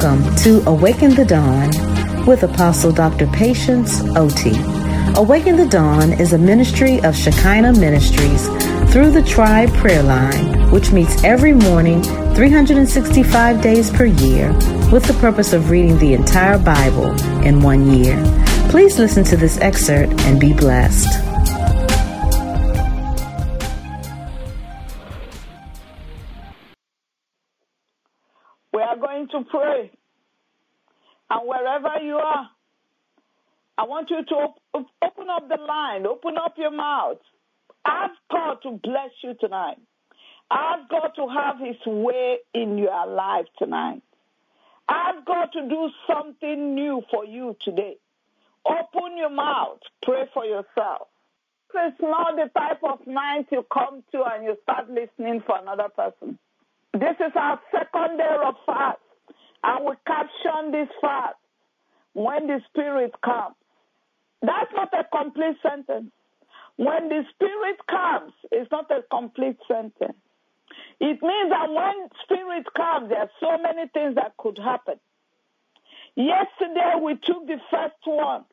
Welcome to Awaken the Dawn with Apostle Dr. Patience O.T. Awaken the Dawn is a ministry of Shekinah Ministries through the Tribe Prayer Line, which meets every morning 365 days per year with the purpose of reading the entire Bible in one year. Please listen to this excerpt and be blessed. I want you to op- open up the line, open up your mouth. Ask God to bless you tonight. Ask God to have His way in your life tonight. Ask God to do something new for you today. Open your mouth. Pray for yourself. It's not the type of night you come to and you start listening for another person. This is our second day of fast, and we caption this fast when the Spirit comes. That's not a complete sentence. When the Spirit comes, it's not a complete sentence. It means that when Spirit comes, there are so many things that could happen. Yesterday, we took the first one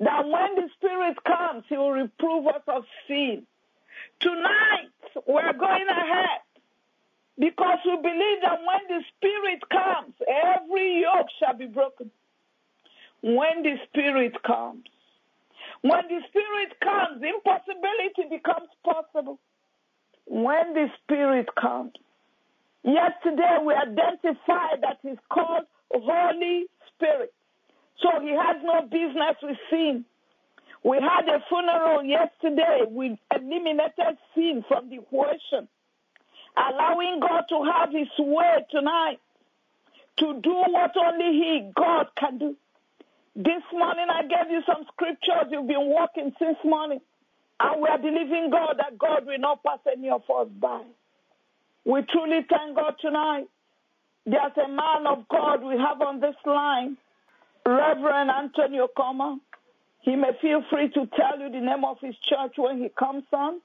that when the Spirit comes, He will reprove us of sin. Tonight, we're going ahead because we believe that when the Spirit comes, every yoke shall be broken. When the Spirit comes, when the Spirit comes, impossibility becomes possible. When the Spirit comes, yesterday we identified that He's called Holy Spirit. So He has no business with sin. We had a funeral yesterday. We eliminated sin from the equation allowing God to have His way tonight to do what only He, God, can do. This morning I gave you some scriptures you've been walking since morning, and we are believing God that God will not pass any of us by. We truly thank God tonight. There's a man of God we have on this line, Reverend Anthony Okoma. He may feel free to tell you the name of his church when he comes on.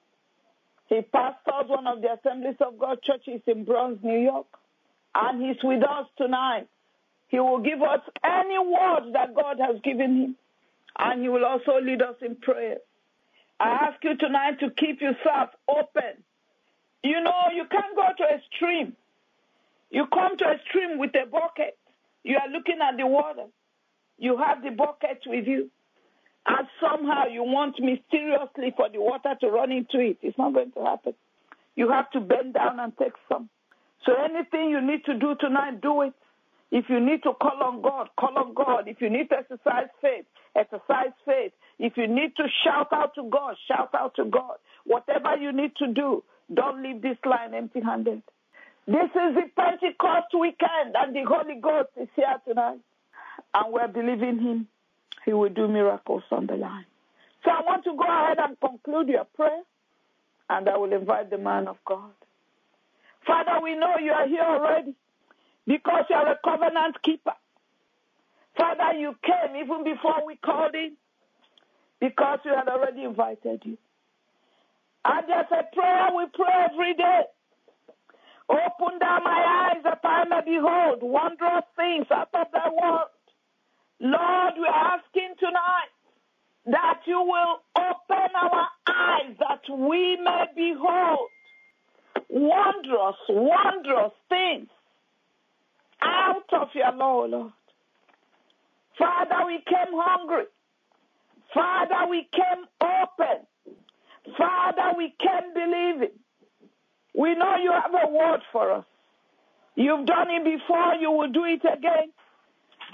He pastors one of the Assemblies of God churches in Bronx, New York, and he's with us tonight. He will give us any word that God has given him, and he will also lead us in prayer. I ask you tonight to keep yourself open. You know, you can't go to a stream. You come to a stream with a bucket. You are looking at the water. You have the bucket with you and somehow you want mysteriously for the water to run into it. It's not going to happen. You have to bend down and take some. So anything you need to do tonight, do it. If you need to call on God, call on God. If you need to exercise faith, exercise faith. If you need to shout out to God, shout out to God. Whatever you need to do, don't leave this line empty handed. This is the Pentecost weekend, and the Holy Ghost is here tonight. And we're believing Him. He will do miracles on the line. So I want to go ahead and conclude your prayer, and I will invite the man of God. Father, we know you are here already because you are a covenant keeper. Father, you came even before we called in because we had already invited you. And there's a prayer we pray every day. Open down my eyes that I may behold wondrous things out of thy word. Lord, we're asking tonight that you will open our eyes that we may behold wondrous, wondrous things out of your law, Lord. Father, we came hungry. Father, we came open. Father, we came believing. We know you have a word for us. You've done it before, you will do it again.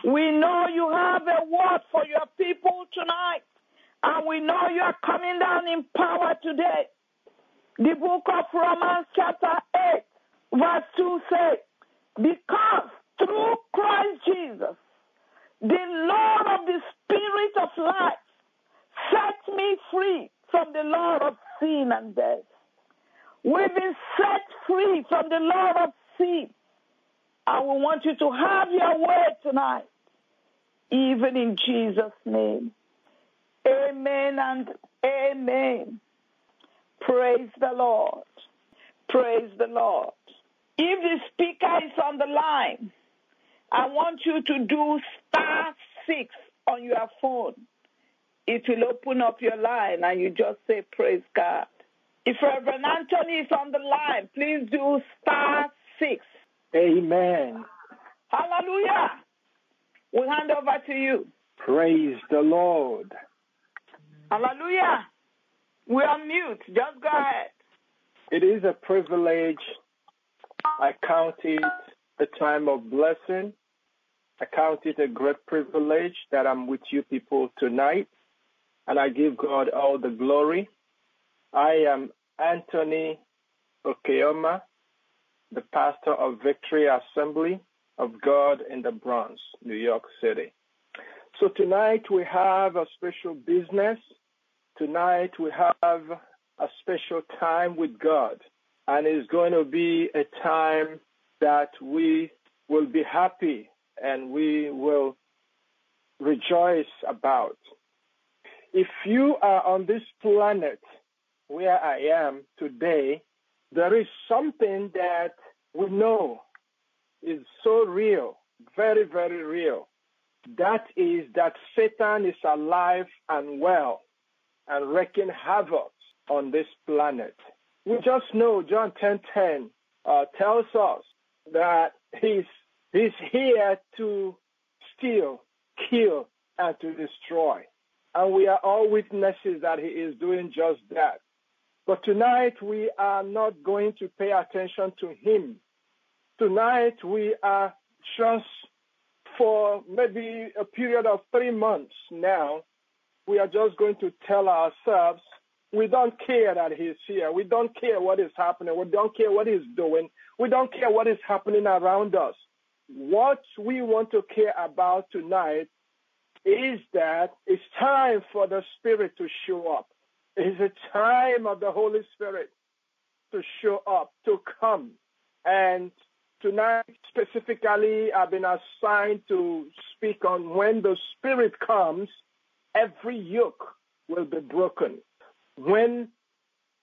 We know you have a word for your people tonight, and we know you are coming down in power today. The book of Romans, chapter 8, verse 2 says, Because through Christ Jesus, the Lord of the Spirit of life set me free from the Lord of sin and death. We've been set free from the Lord of sin. And we want you to have your word tonight even in Jesus' name. Amen and amen. Praise the Lord. Praise the Lord. If the speaker is on the line I want you to do star six on your phone. It will open up your line and you just say, Praise God. If Reverend Anthony is on the line, please do star six. Amen. Hallelujah. We'll hand over to you. Praise the Lord. Hallelujah. We are mute. Just go ahead. It is a privilege. I count it a time of blessing. I count it a great privilege that I'm with you people tonight. And I give God all the glory. I am Anthony Okeoma, the pastor of Victory Assembly of God in the Bronx, New York City. So tonight we have a special business. Tonight we have a special time with God. And it's going to be a time that we will be happy and we will rejoice about. If you are on this planet where I am today, there is something that we know is so real, very, very real. That is that Satan is alive and well and wreaking havoc on this planet. We just know John 10:10 10, uh, tells us that he's he's here to steal, kill, and to destroy. And we are all witnesses that he is doing just that. But tonight we are not going to pay attention to him. Tonight we are just for maybe a period of three months now, we are just going to tell ourselves we don't care that he's here. We don't care what is happening. We don't care what he's doing. We don't care what is happening around us. What we want to care about tonight is that it's time for the Spirit to show up. It's a time of the Holy Spirit to show up, to come. And tonight, specifically, I've been assigned to speak on when the Spirit comes, every yoke will be broken. When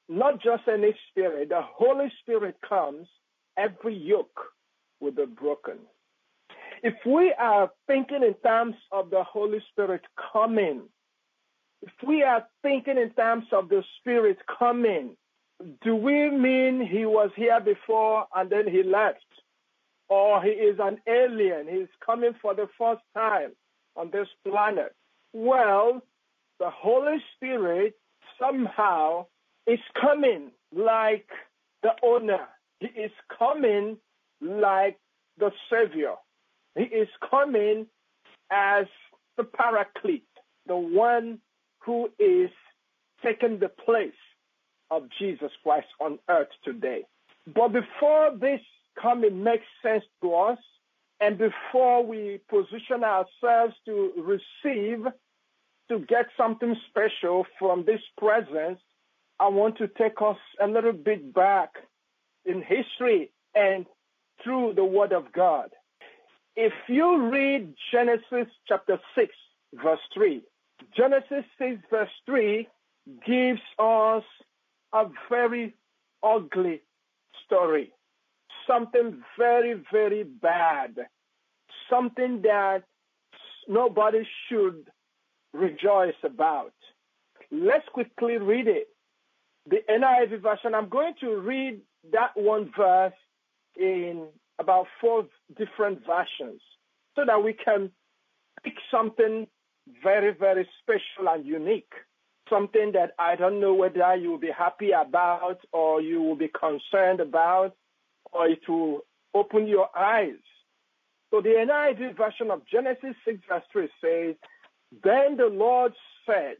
not just any spirit, the Holy Spirit comes, every yoke will be broken. If we are thinking in terms of the Holy Spirit coming, if we are thinking in terms of the Spirit coming, do we mean he was here before and then he left? Or he is an alien, he's coming for the first time on this planet? Well, the Holy Spirit somehow is coming like the owner. He is coming like the Savior. He is coming as the Paraclete, the one who is taking the place of Jesus Christ on earth today. But before this coming makes sense to us, and before we position ourselves to receive, to get something special from this presence, I want to take us a little bit back in history and through the Word of God. If you read Genesis chapter 6, verse 3, Genesis 6, verse 3 gives us a very ugly story. Something very, very bad. Something that nobody should rejoice about. Let's quickly read it. The NIV version, I'm going to read that one verse in about four different versions so that we can pick something very, very special and unique. Something that I don't know whether you will be happy about or you will be concerned about or it will open your eyes. So the NIV version of Genesis 6 verse 3 says, Then the Lord said,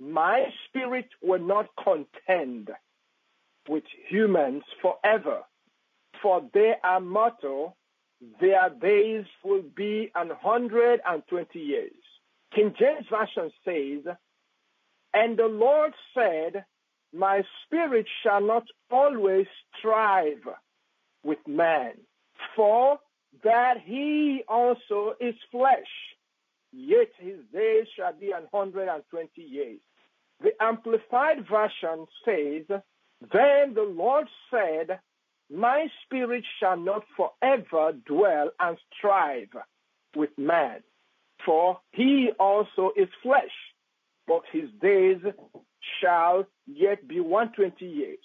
My spirit will not contend with humans forever, for they are mortal, their days will be an hundred and twenty years. King James Version says, And the Lord said, My spirit shall not always strive with man, for that he also is flesh, yet his days shall be an hundred and twenty years. The Amplified Version says, Then the Lord said, My spirit shall not forever dwell and strive with man, for he also is flesh, but his days shall yet be 120 years.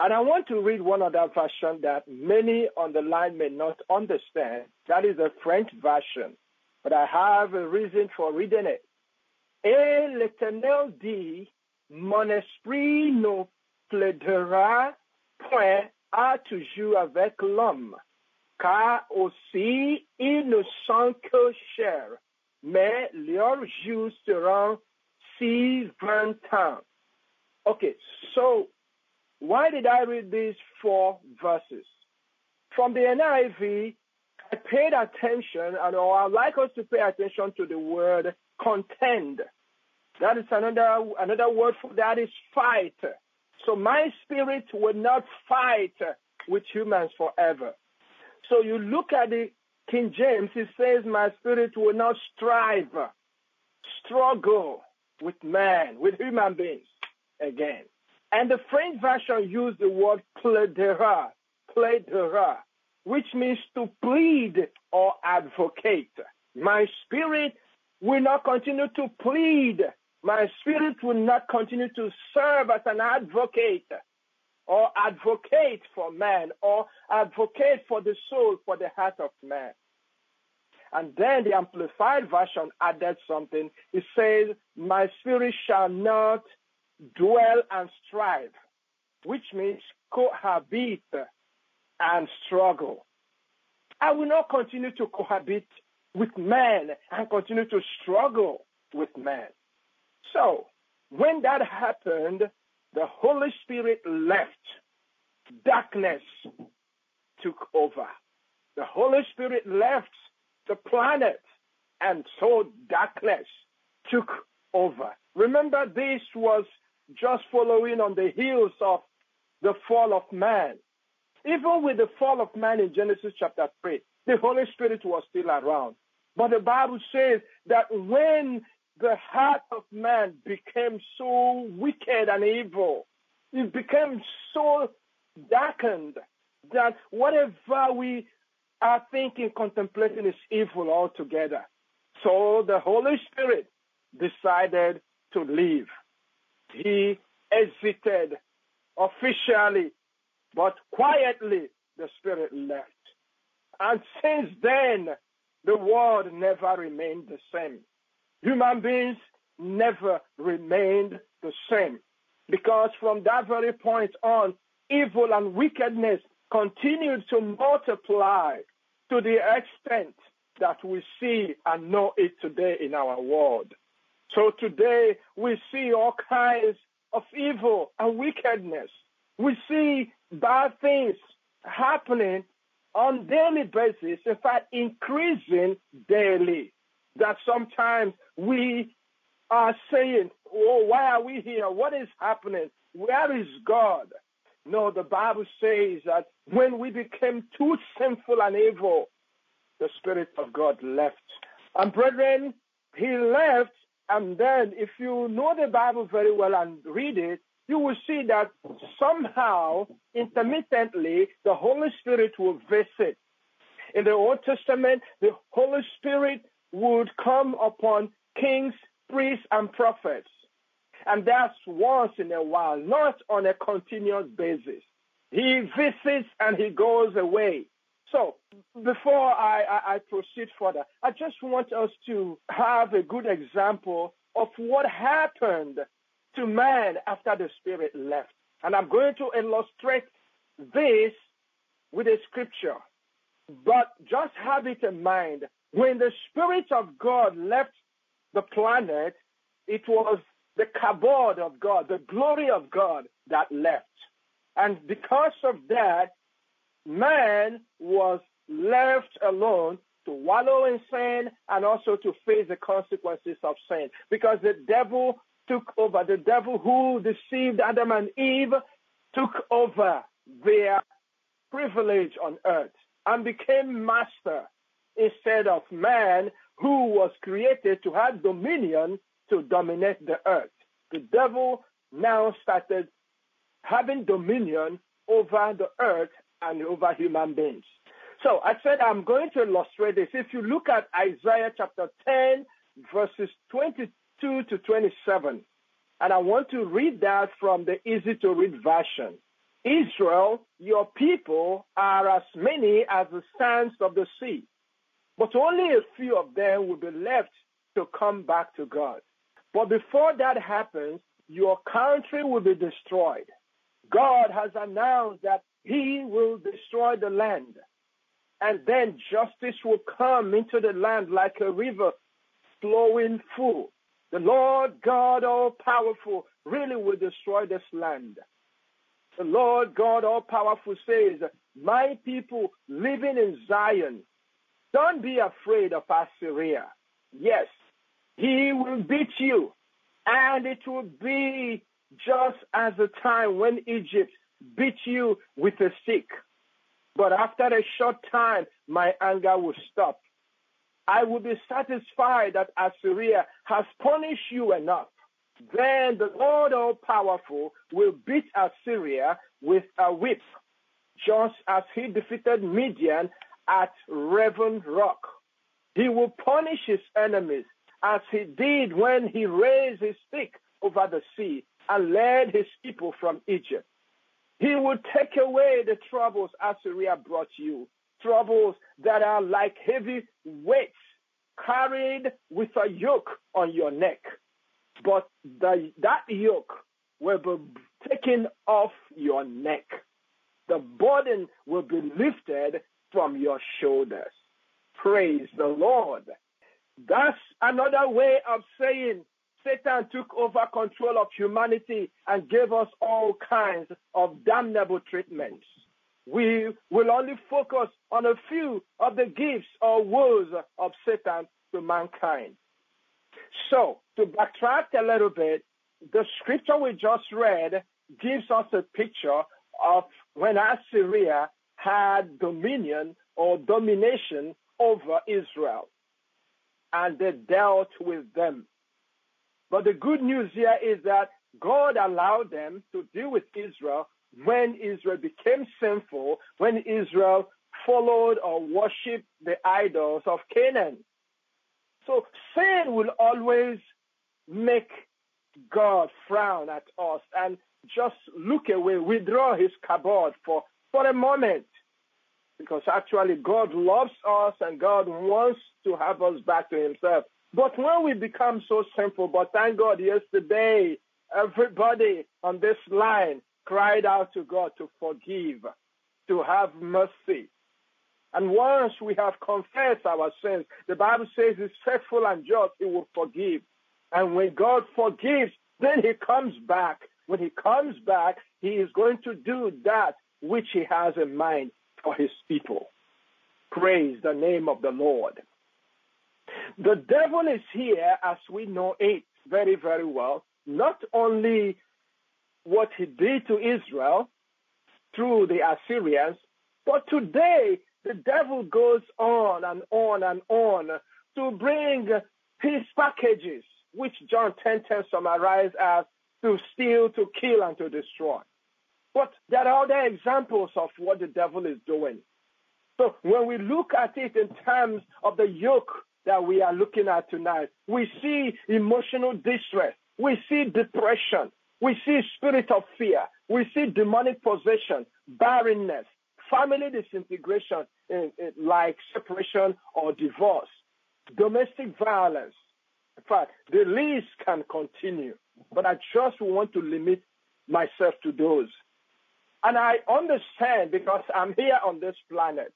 And I want to read one other version that many on the line may not understand. That is a French version, but I have a reason for reading it. Et l'Éternel dit, mon esprit ne plaidera point à toujours avec l'homme, car aussi ils ne sont que chair, mais leurs jours seront si vingt ans. Okay, so why did I read these four verses? From the NIV, I paid attention, and or I'd like us to pay attention to the word contend. That is another another word for that is fight. So my spirit will not fight with humans forever. So you look at the King James, it says, My spirit will not strive, struggle with man, with human beings again. And the French version used the word plaidera, plaidera, which means to plead or advocate. My spirit will not continue to plead. My spirit will not continue to serve as an advocate or advocate for man or advocate for the soul, for the heart of man. And then the Amplified Version added something. It says, My spirit shall not dwell and strive, which means cohabit and struggle. I will not continue to cohabit with man and continue to struggle with man. So, when that happened, the Holy Spirit left. Darkness took over. The Holy Spirit left the planet, and so darkness took over. Remember, this was just following on the heels of the fall of man. Even with the fall of man in Genesis chapter 3, the Holy Spirit was still around. But the Bible says that when the heart of man became so wicked and evil, it became so darkened that whatever we are thinking, contemplating is evil altogether. So the Holy Spirit decided to leave. He exited officially, but quietly the Spirit left. And since then, the world never remained the same. Human beings never remained the same. Because from that very point on, evil and wickedness continued to multiply to the extent that we see and know it today in our world. So today we see all kinds of evil and wickedness. We see bad things happening on daily basis, in fact, increasing daily. That sometimes we are saying, Oh, why are we here? What is happening? Where is God? No, the Bible says that when we became too sinful and evil, the Spirit of God left. And brethren, He left and then, if you know the Bible very well and read it, you will see that somehow, intermittently, the Holy Spirit will visit. In the Old Testament, the Holy Spirit would come upon kings, priests, and prophets. And that's once in a while, not on a continuous basis. He visits and he goes away. So, before I, I, I, proceed further, I just want us to have a good example of what happened to man after the Spirit left. And I'm going to illustrate this with a scripture. But just have it in mind when the Spirit of God left the planet, it was the kabod of God, the glory of God that left. And because of that, man was left alone to wallow in sin and also to face the consequences of sin. Because the devil took over. The devil who deceived Adam and Eve took over their privilege on earth and became master instead of man who was created to have dominion to dominate the earth. The devil now started having dominion over the earth and over human beings. So I said I'm going to illustrate this. If you look at Isaiah chapter 10, verses 22 to 27, and I want to read that from the easy to read version. Israel, your people are as many as the sands of the sea, but only a few of them will be left to come back to God. But before that happens, your country will be destroyed. God has announced that He will destroy the land. And then justice will come into the land like a river flowing full. The Lord God all powerful really will destroy this land. The Lord God all powerful says, My people living in Zion, don't be afraid of Assyria. Yes, he will beat you, and it will be just as the time when Egypt beat you with a stick. But after a short time, my anger will stop. I will be satisfied that Assyria has punished you enough. Then the Lord all powerful will beat Assyria with a whip, just as he defeated Midian at Oreb Rock. He will punish his enemies as he did when he raised his stick over the sea and led his people from Egypt. He will take away the troubles Assyria brought you, troubles that are like heavy weights carried with a yoke on your neck. But the, that yoke will be taken off your neck. The burden will be lifted from your shoulders. Praise the Lord. That's another way of saying Satan took over control of humanity and gave us all kinds of damnable treatments. We will only focus on a few of the gifts or woes of Satan to mankind. So, to backtrack a little bit, the scripture we just read gives us a picture of when Assyria had dominion or domination over Israel. And they dealt with them. But the good news here is that God allowed them to deal with Israel when Israel became sinful, when Israel followed or worshiped the idols of Canaan. So sin will always make God frown at us and just look away, withdraw his kabod for, for a moment. Because actually, God loves us and God wants to have us back to himself. But when we become so sinful, but thank God, yesterday, everybody on this line cried out to God to forgive, to have mercy. And once we have confessed our sins, the Bible says he's faithful and just, he will forgive. And when God forgives, then he comes back. When he comes back, he is going to do that which he has in mind for his people. Praise the name of the Lord. The devil is here as we know it very, very well. Not only what he did to Israel through the Assyrians, but today the devil goes on and on and on to bring his packages, which John 10 10 summarized as to steal, to kill, and to destroy. But there are other examples of what the devil is doing. So when we look at it in terms of the yoke that we are looking at tonight, we see emotional distress, we see depression, we see spirit of fear, we see demonic possession, barrenness, family disintegration, in, in, like separation or divorce, domestic violence. In fact, the list can continue, but I just want to limit myself to those. And I understand because I'm here on this planet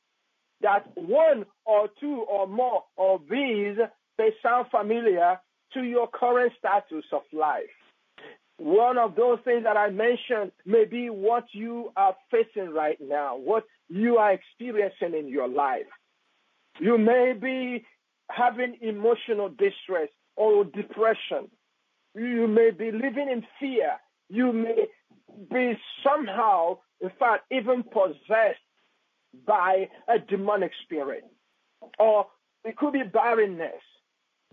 that one or two or more of these they sound familiar to your current status of life. One of those things that I mentioned may be what you are facing right now, what you are experiencing in your life. You may be having emotional distress or depression. You may be living in fear. You may be somehow, in fact, even possessed by a demonic spirit. Or it could be barrenness.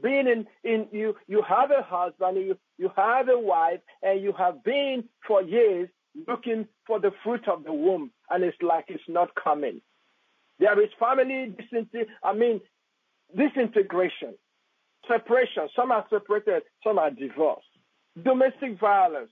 Being in, in you, you have a husband, you, you have a wife, and you have been for years looking for the fruit of the womb, and it's like it's not coming. There is family disintegration, I mean, disintegration, separation. Some are separated, some are divorced. Domestic violence.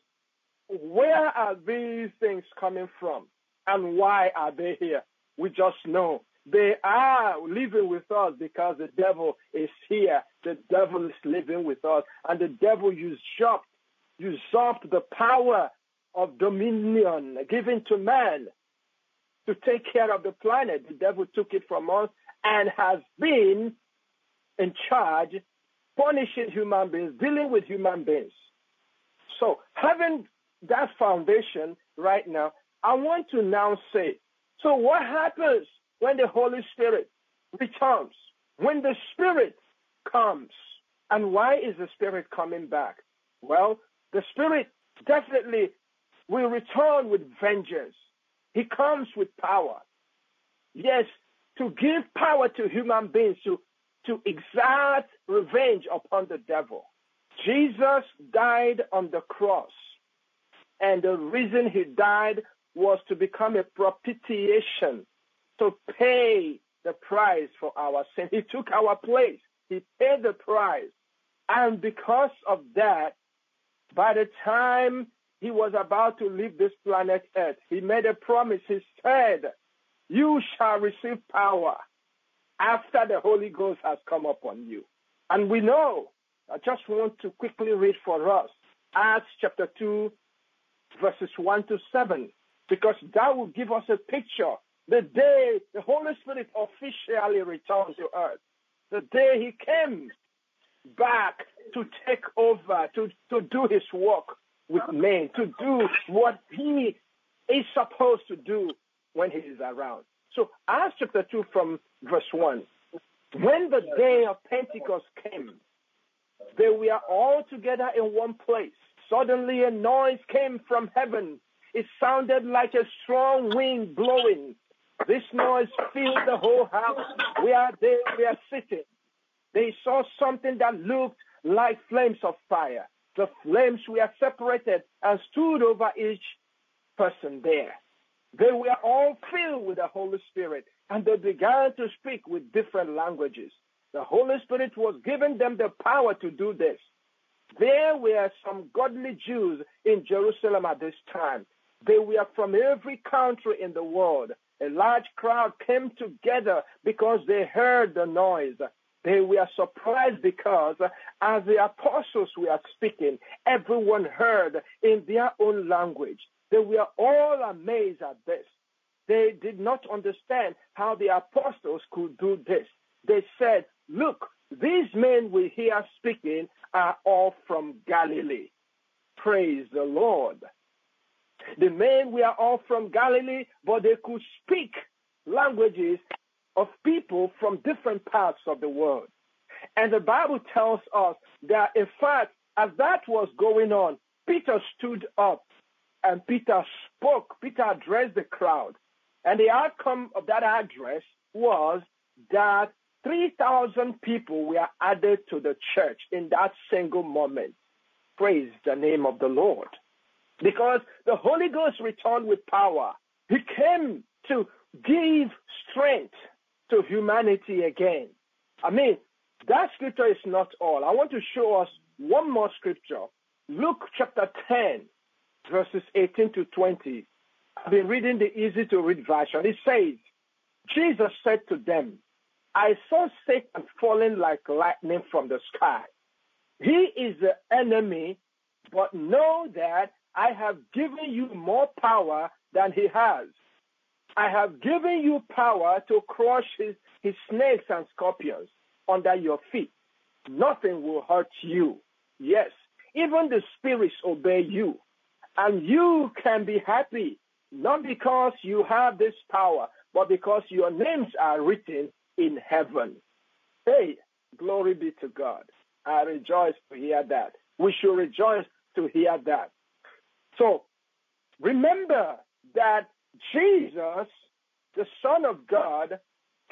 Where are these things coming from? And why are they here? We just know they are living with us because the devil is here. The devil is living with us. And the devil usurped, usurped the power of dominion given to man to take care of the planet. The devil took it from us and has been in charge, punishing human beings, dealing with human beings. So, having that foundation right now, I want to now say so, what happens when the Holy Spirit returns? When the Spirit comes? And why is the Spirit coming back? Well, the Spirit definitely will return with vengeance. He comes with power. Yes, to give power to human beings to, to exact revenge upon the devil. Jesus died on the cross. And the reason he died was to become a propitiation, to pay the price for our sin. He took our place. He paid the price. And because of that, by the time he was about to leave this planet Earth, he made a promise. He said, You shall receive power after the Holy Ghost has come upon you. And we know, I just want to quickly read for us Acts chapter 2, verses 1 to 7, because that will give us a picture. The day the Holy Spirit officially returns to earth, the day he came back to take over, to, to do his work with men, to do what he is supposed to do when he is around. So, Acts chapter 2 from verse 1. When the day of Pentecost came, they were all together in one place. Suddenly a noise came from heaven. It sounded like a strong wind blowing. This noise filled the whole house where they were sitting. They saw something that looked like flames of fire. The flames were separated and stood over each person there. They were all filled with the Holy Spirit and they began to speak with different languages. The Holy Spirit was giving them the power to do this. There were some godly Jews in Jerusalem at this time. They were from every country in the world. A large crowd came together because they heard the noise. They were surprised because as the apostles were speaking, everyone heard in their own language. They were all amazed at this. They did not understand how the apostles could do this. They said, Look, these men we hear speaking are all from Galilee. Praise the Lord. The men were all from Galilee, but they could speak languages of people from different parts of the world. And the Bible tells us that, in fact, as that was going on, Peter stood up and Peter spoke. Peter addressed the crowd. And the outcome of that address was that 3,000 people were added to the church in that single moment. Praise the name of the Lord. Because the Holy Ghost returned with power. He came to give strength to humanity again. I mean, that scripture is not all. I want to show us one more scripture. Luke chapter 10, verses 18 to 20. I've been reading the easy to read version. It says, Jesus said to them, I saw Satan falling like lightning from the sky. He is the enemy, but know that I have given you more power than he has. I have given you power to crush his, his snakes and scorpions under your feet. Nothing will hurt you. Yes, even the spirits obey you. And you can be happy, not because you have this power, but because your names are written in heaven. Hey, glory be to God. I rejoice to hear that. We should rejoice to hear that. So remember that Jesus, the Son of God,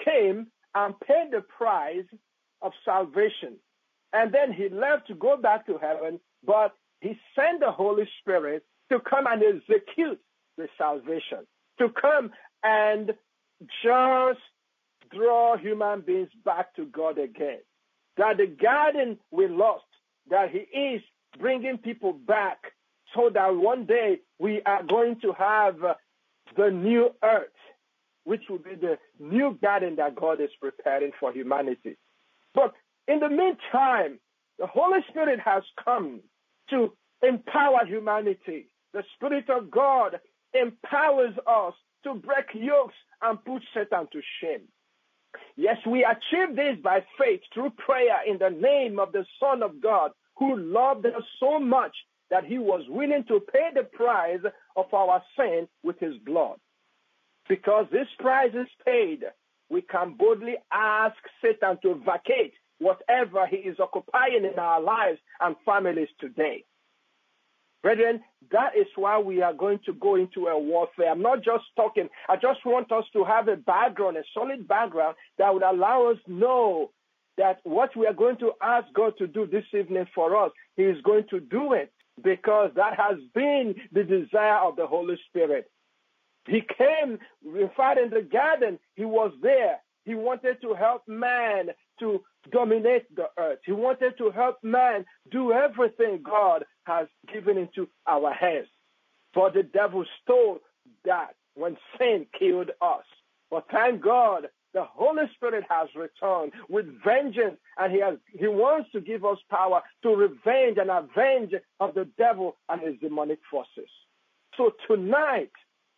came and paid the price of salvation. And then he left to go back to heaven, but he sent the Holy Spirit to come and execute the salvation, to come and just draw human beings back to God again. That the garden we lost, that He is bringing people back so that one day we are going to have uh, the new earth, which will be the new garden that God is preparing for humanity. But in the meantime, the Holy Spirit has come to empower humanity. The Spirit of God empowers us to break yokes and put Satan to shame. Yes, we achieve this by faith through prayer in the name of the Son of God who loved us so much that he was willing to pay the price of our sin with his blood. Because this price is paid, we can boldly ask Satan to vacate whatever he is occupying in our lives and families today. Brethren, that is why we are going to go into a warfare. I'm not just talking. I just want us to have a background, a solid background that would allow us know that what we are going to ask God to do this evening for us, He is going to do it because that has been the desire of the Holy Spirit. He came, in fact, in the garden, He was there. He wanted to help man to dominate the earth. He wanted to help man do everything God has given into our hands. But the devil stole that when sin killed us. But thank God, the Holy Spirit has returned with vengeance, and He has He wants to give us power to revenge and avenge of the devil and his demonic forces. So tonight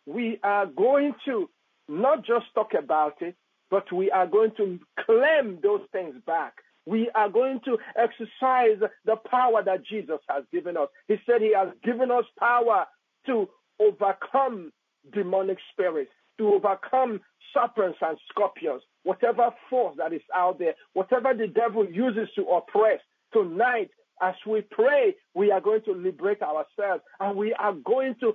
we are going to not just talk about it, but we are going to claim those things back. We are going to exercise the power that Jesus has given us. He said He has given us power to overcome demonic spirits, to overcome serpents and scorpions, whatever force that is out there, whatever the devil uses to oppress. Tonight, as we pray, we are going to liberate ourselves and we are going to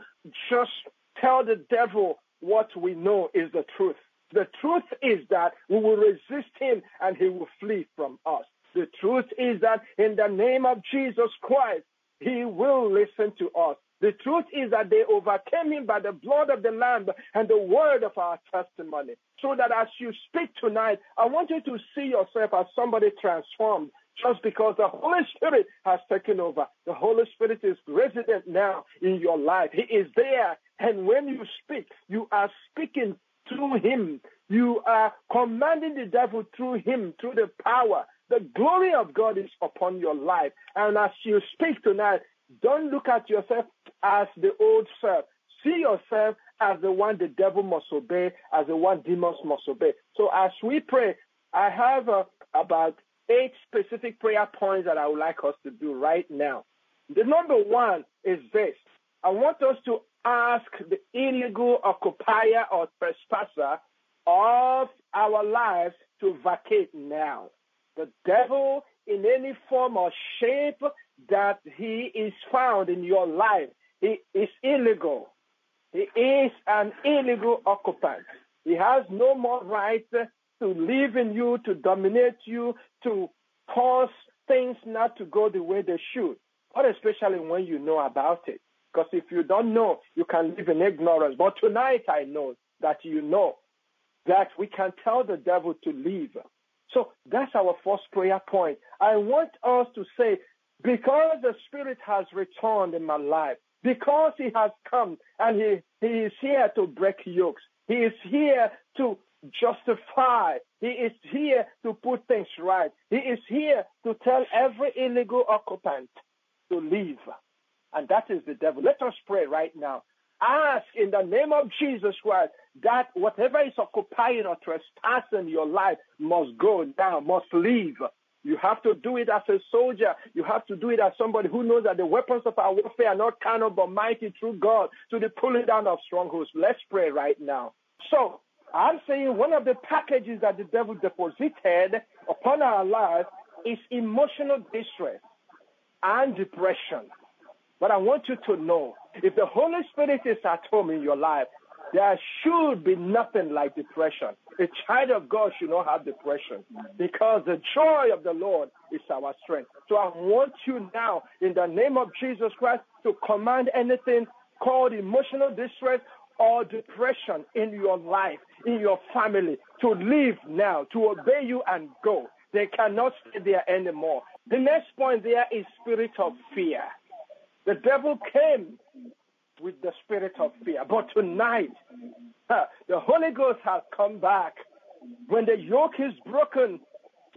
just tell the devil what we know is the truth. The truth is that we will resist him and he will flee from us. The truth is that in the name of Jesus Christ, he will listen to us. The truth is that they overcame him by the blood of the Lamb and the word of our testimony. So that as you speak tonight, I want you to see yourself as somebody transformed just because the Holy Spirit has taken over. The Holy Spirit is resident now in your life. He is there. And when you speak, you are speaking through him. You are commanding the devil through him, through the power. The glory of God is upon your life. And as you speak tonight, don't look at yourself as the old self. See yourself as the one the devil must obey, as the one demons must obey. So as we pray, I have uh, about eight specific prayer points that I would like us to do right now. The number one is this. I want us to ask the illegal occupier or trespasser of our lives to vacate now. The devil, in any form or shape that he is found in your life, he is illegal. He is an illegal occupant. He has no more right to live in you, to dominate you, to cause things not to go the way they should, but especially when you know about it. Because if you don't know, you can live in ignorance. But tonight I know that you know that we can tell the devil to leave. So that's our first prayer point. I want us to say, because the Spirit has returned in my life, because He has come and He, he is here to break yokes, He is here to justify, He is here to put things right, He is here to tell every illegal occupant to leave. And that is the devil. Let us pray right now. Ask in the name of Jesus Christ that whatever is occupying or trespassing your life must go down, must leave. You have to do it as a soldier. You have to do it as somebody who knows that the weapons of our warfare are not carnal but mighty through God to the pulling down of strongholds. Let's pray right now. So, I'm saying one of the packages that the devil deposited upon our lives is emotional distress and depression. But I want you to know if the Holy Spirit is at home in your life, there should be nothing like depression. A child of God should not have depression because the joy of the Lord is our strength. So I want you now, in the name of Jesus Christ, to command anything called emotional distress or depression in your life, in your family, to leave now, to obey you and go. They cannot stay there anymore. The next point there is spirit of fear. The devil came with the spirit of fear. But tonight, the Holy Ghost has come back. When the yoke is broken,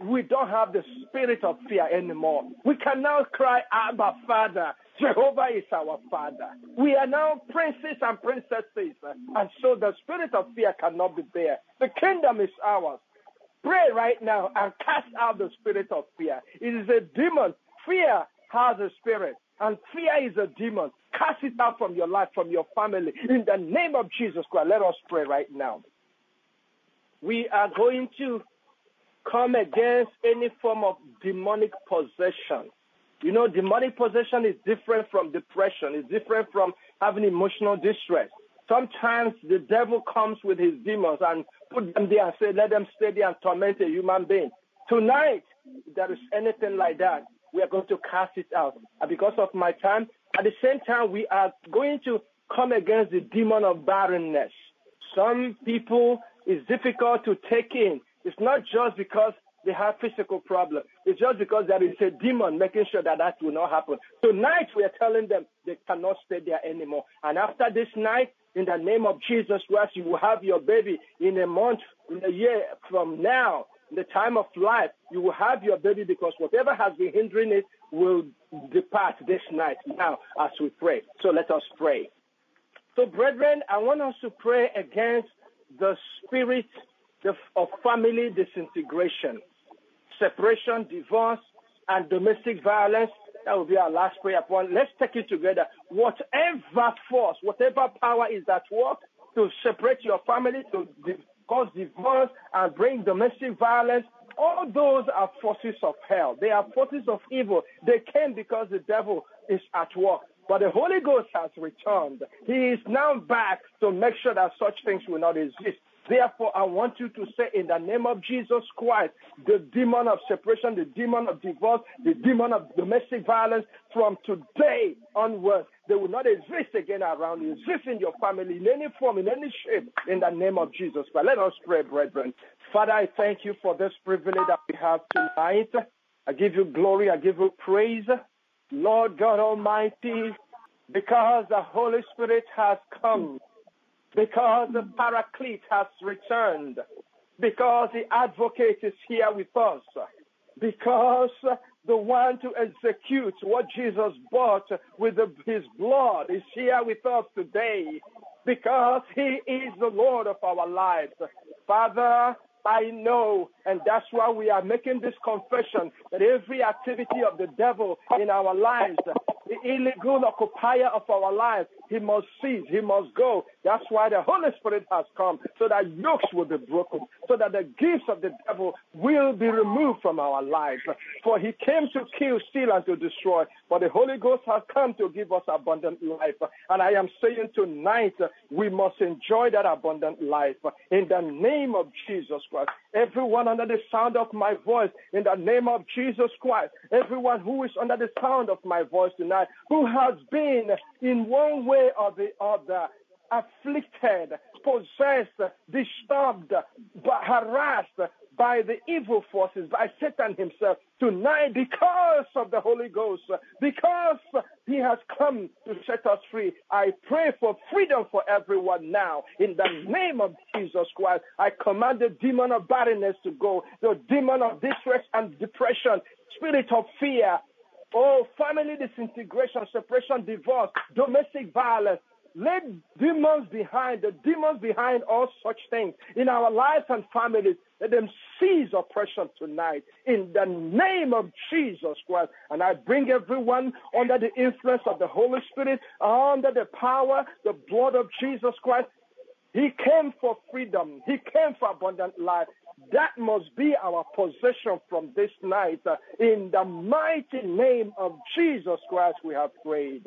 we don't have the spirit of fear anymore. We can now cry, Abba, Father. Jehovah is our Father. We are now princes and princesses. And so the spirit of fear cannot be there. The kingdom is ours. Pray right now and cast out the spirit of fear. It is a demon. Fear has a spirit. And fear is a demon. Cast it out from your life, from your family. In the name of Jesus Christ, let us pray right now. We are going to come against any form of demonic possession. You know, demonic possession is different from depression, it's different from having emotional distress. Sometimes the devil comes with his demons and put them there and say, let them stay there and torment a human being. Tonight, if there is anything like that, we are going to cast it out. And because of my time, at the same time, we are going to come against the demon of barrenness. Some people, it's difficult to take in. It's not just because they have physical problems. It's just because there is a demon making sure that that will not happen. Tonight, we are telling them they cannot stay there anymore. And after this night, in the name of Jesus Christ, you will have your baby in a month, in a year from now in the time of life, you will have your baby because whatever has been hindering it will depart this night now as we pray. So let us pray. So, brethren, I want us to pray against the spirit of family disintegration, separation, divorce, and domestic violence. That will be our last prayer point. Let's take it together. Whatever force, whatever power is at work to separate your family, to cause divorce and bring domestic violence. All those are forces of hell. They are forces of evil. They came because the devil is at work. But the Holy Ghost has returned. He is now back to make sure that such things will not exist. Therefore, I want you to say in the name of Jesus Christ, the demon of separation, the demon of divorce, the demon of domestic violence, from today onwards, they will not exist again around you, exist in your family, in any form, in any shape, in the name of Jesus But Let us pray, brethren. Father, I thank you for this privilege that we have tonight. I give you glory, I give you praise. Lord God Almighty, because the Holy Spirit has come because the Paraclete has returned, because the advocate is here with us, because the one to execute what Jesus bought with the, his blood is here with us today, because he is the Lord of our lives. Father, I know, and that's why we are making this confession that every activity of the devil in our lives, the illegal occupier of our lives, he must cease, he must go. That's why the Holy Spirit has come, so that yokes will be broken, so that the gifts of the devil will be removed from our lives. For he came to kill, steal, and to destroy. But the Holy Ghost has come to give us abundant life. And I am saying tonight, we must enjoy that abundant life in the name of Jesus Christ. Everyone under the sound of my voice, in the name of Jesus Christ. Everyone who is under the sound of my voice tonight, who has been in one way or the other afflicted, possessed, disturbed, harassed by the evil forces, by Satan himself, tonight because of the Holy Ghost, because he has come to set us free. I pray for freedom for everyone now. In the name of Jesus Christ, I command the demon of barrenness to go, the demon of distress and depression, spirit of fear, Oh, family disintegration, separation, divorce, domestic violence, let demons behind, the demons behind all such things in our lives and families, let them cease oppression tonight in the name of Jesus Christ. And I bring everyone under the influence of the Holy Spirit, under the power, the blood of Jesus Christ. He came for freedom. He came for abundant life. That must be our possession from this night. In the mighty name of Jesus Christ, we have prayed.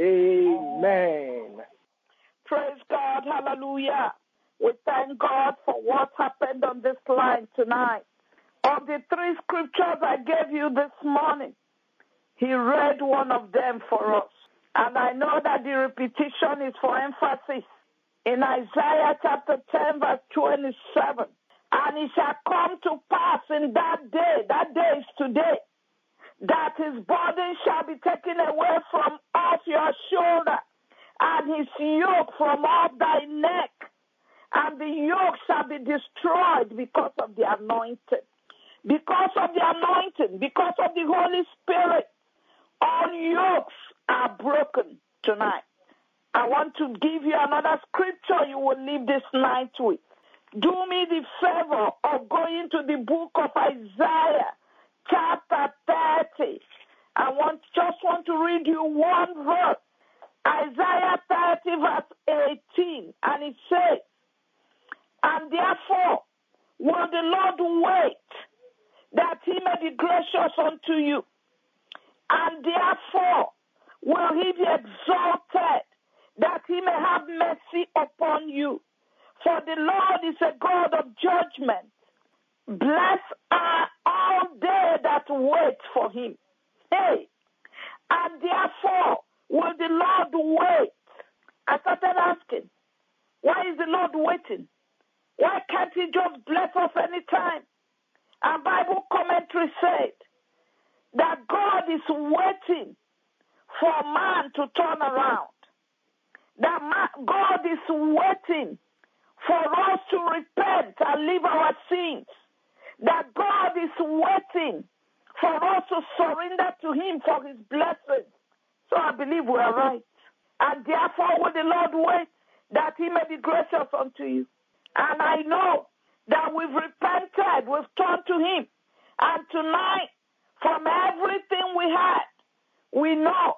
Amen. Praise God. Hallelujah. We thank God for what happened on this line tonight. Of the three scriptures I gave you this morning, He read one of them for us. And I know that the repetition is for emphasis. In Isaiah chapter 10, verse 27. And it shall come to pass in that day, that day is today, that his burden shall be taken away from off your shoulder, and his yoke from off thy neck, and the yoke shall be destroyed because of the anointing. Because of the anointing, because of the Holy Spirit, all yokes are broken tonight. I want to give you another scripture you will leave this night with. Do me the favor of going to the book of Isaiah, chapter 30. I want just want to read you one verse. Isaiah 30, verse 18. And it says, And therefore will the Lord wait that he may be gracious unto you. And therefore will he be exalted that he may have mercy upon you. For the Lord is a God of judgment. Blessed are all they that wait for him. Hey, and therefore will the Lord wait. I started asking, why is the Lord waiting? Why can't he just bless us anytime? And Bible commentary said that God is waiting for man to turn around. That man, God is waiting for us to repent and leave our sins. That God is waiting for us to surrender to Him for His blessings. So I believe we are right. And therefore will the Lord wait that He may be gracious unto you. And I know that we've repented, we've turned to Him. And tonight, from everything we had, we know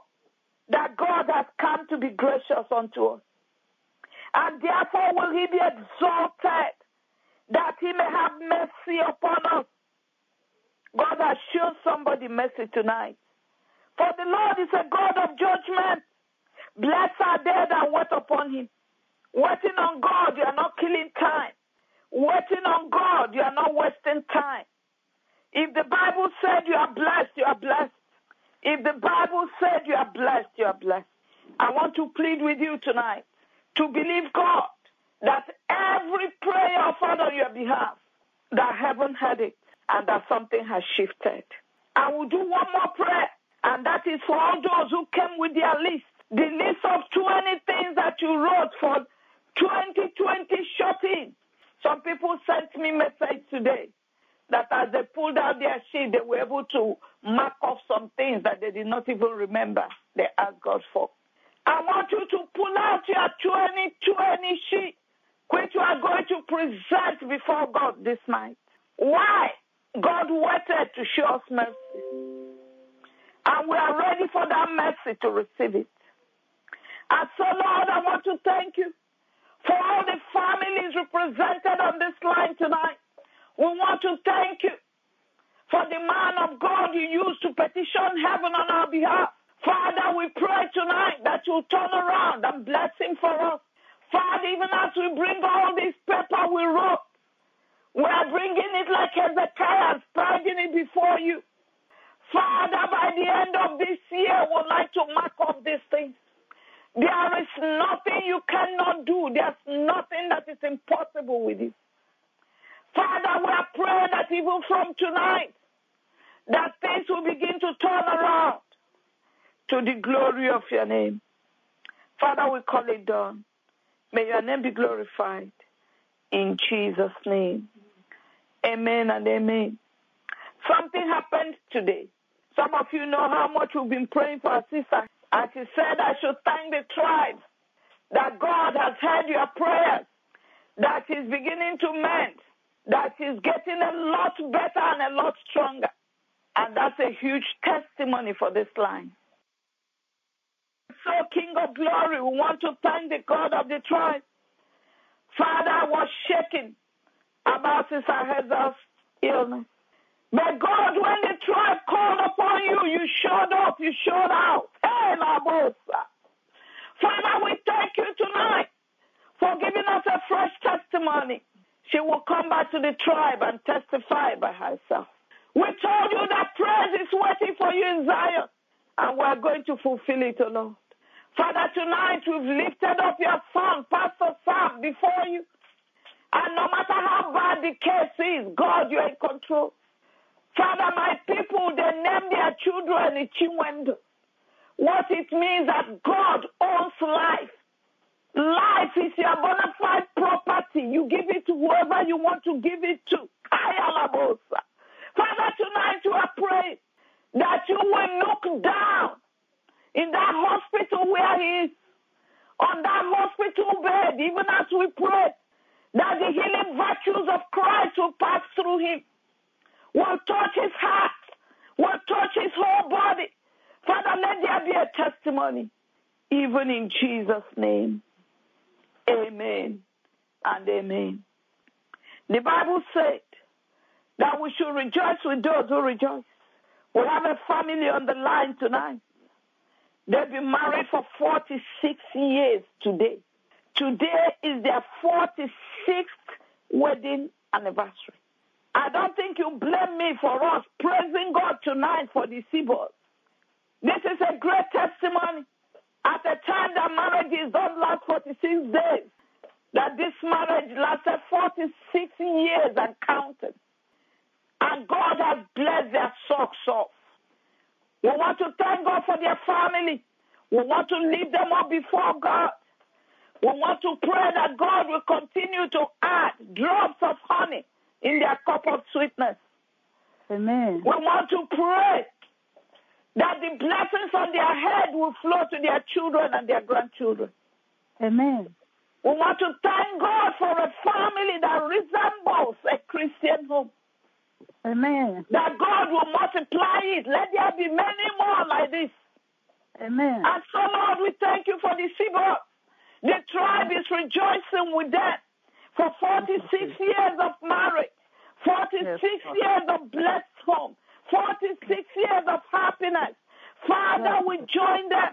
that God has come to be gracious unto us. And therefore will he be exalted that he may have mercy upon us. God has shown somebody mercy tonight. For the Lord is a God of judgment. Blessed are they that wait upon him. Waiting on God, you are not killing time. Waiting on God, you are not wasting time. If the Bible said you are blessed, you are blessed. If the Bible said you are blessed, you are blessed. I want to plead with you tonight to believe God that every prayer offered on your behalf, that heaven heard it and that something has shifted. I will do one more prayer, and that is for all those who came with their list. The list of 20 things that you wrote for 2020 shopping. Some people sent me message today that as they pulled out their sheet, they were able to mark off some things that they did not even remember they asked God for. I want you to pull out your 2020 sheet, which you are going to present before God this night. Why? God waited to show us mercy. And we are ready for that mercy to receive it. And so, Lord, I want to thank you for all the families represented on this line tonight. We want to thank you for the man of God you used to petition heaven on our behalf. Father, we pray tonight that you turn around and bless him for us. Father, even as we bring all this paper we wrote, we are bringing it like Hezekiah, spreading it before you. Father, by the end of this year, we would like to mark off these things. There is nothing you cannot do. There's nothing that is impossible with you. Father, we are praying that even from tonight, that things will begin to turn around to the glory of your name. Father, we call it done. May your name be glorified. In Jesus' name. Amen and amen. Something happened today. Some of you know how much we've been praying for our sister. And she said, I should thank the tribe that God has heard your prayers, that He's beginning to mend, that He's getting a lot better and a lot stronger. And that's a huge testimony for this line. So, King of Glory, we want to thank the God of the tribe. Father, I was shaking about Sister Heather's illness. But God, when the tribe called upon you, you showed up, you showed out. Hey, Labosa. Father, we thank you tonight for giving us a fresh testimony. She will come back to the tribe and testify by herself. We told you that praise is waiting for you in Zion, and we're going to fulfill it, O Lord. Father, tonight we've lifted up your son, Pastor Sam, before you. And no matter how bad the case is, God, you're in control. Father, my people, they name their children Chinwendu. What it means that God owns life. Life is your bona fide property. You give it to whoever you want to give it to. Father, tonight you are praying that you will look down in that hospital where he is, on that hospital bed, even as we pray, that the healing virtues of Christ will pass through him, will touch his heart, will touch his whole body. Father, let there be a testimony, even in Jesus' name. Amen and amen. The Bible said that we should rejoice with those who rejoice. We have a family on the line tonight. They've been married for 46 years today. Today is their 46th wedding anniversary. I don't think you blame me for us praising God tonight for the Seaboard. This is a great testimony. At the time that marriages don't last 46 days, that this marriage lasted 46 years and counted. And God has blessed their socks off. We want to thank God for their family. We want to lift them up before God. We want to pray that God will continue to add drops of honey in their cup of sweetness. Amen. We want to pray that the blessings on their head will flow to their children and their grandchildren. Amen. We want to thank God for a family that resembles a Christian home. Amen. That God will multiply it. Let there be many more like this. Amen. And so, Lord, we thank you for the Seaboard. The tribe is rejoicing with them for 46 years of marriage, 46 Yes, years of blessed home, 46 years of happiness. Father, we join them,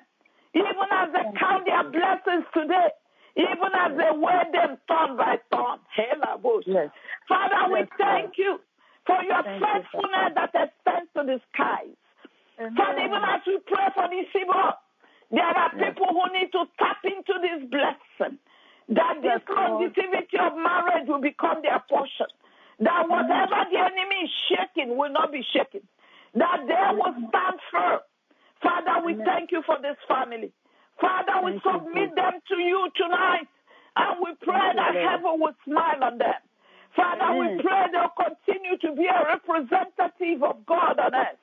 even as they count their blessings today, even as they wear them turn by. Yes. Father, we thank you for your Thank you, faithfulness that extends to the skies. Father, even as we pray for this Seaboard, there are Yes. people who need to tap into this blessing. That this Yes, of marriage will become their portion. That whatever the enemy is shaking will not be shaken. That they will stand firm. Father, we Amen. thank you for this family. Father, we Thank you, submit them to you tonight. And we pray that heaven will smile on them. Father, Amen. we pray they'll continue to be a representative of God on earth.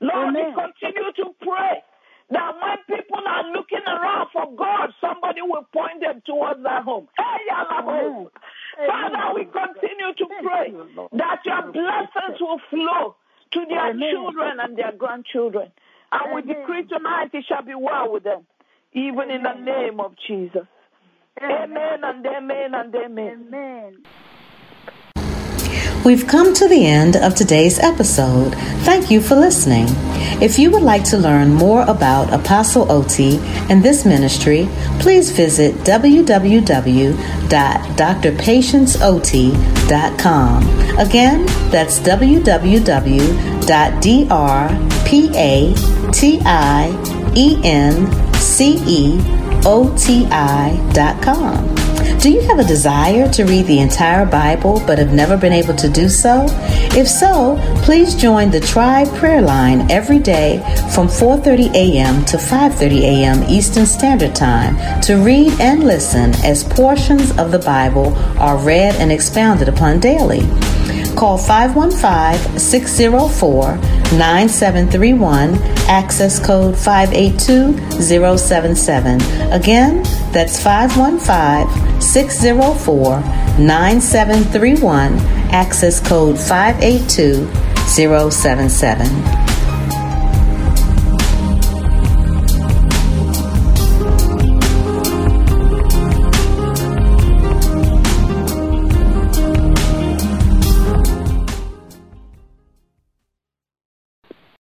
Lord, we continue to pray that when people are looking around for God, somebody will point them towards their home. Hey, Yalabo. Amen. Father, we continue to pray that your blessings will flow to their Amen. children and their grandchildren. And we Amen. decree tonight it shall be well with them, even in the name of Jesus. Amen and amen and amen. Amen. We've come to the end of today's episode. Thank you for listening. If you would like to learn more about Apostle OT and this ministry, please visit www.drpatienceot.com. Again, that's www.drpatienceot.com. Do you have a desire to read the entire Bible but have never been able to do so? If so, please join the Tribe Prayer Line every day from 4:30 a.m. to 5:30 a.m. Eastern Standard Time to read and listen as portions of the Bible are read and expounded upon daily. Call 515-604-9731, access code 582077. Again, that's 515-604-9731, access code 582077.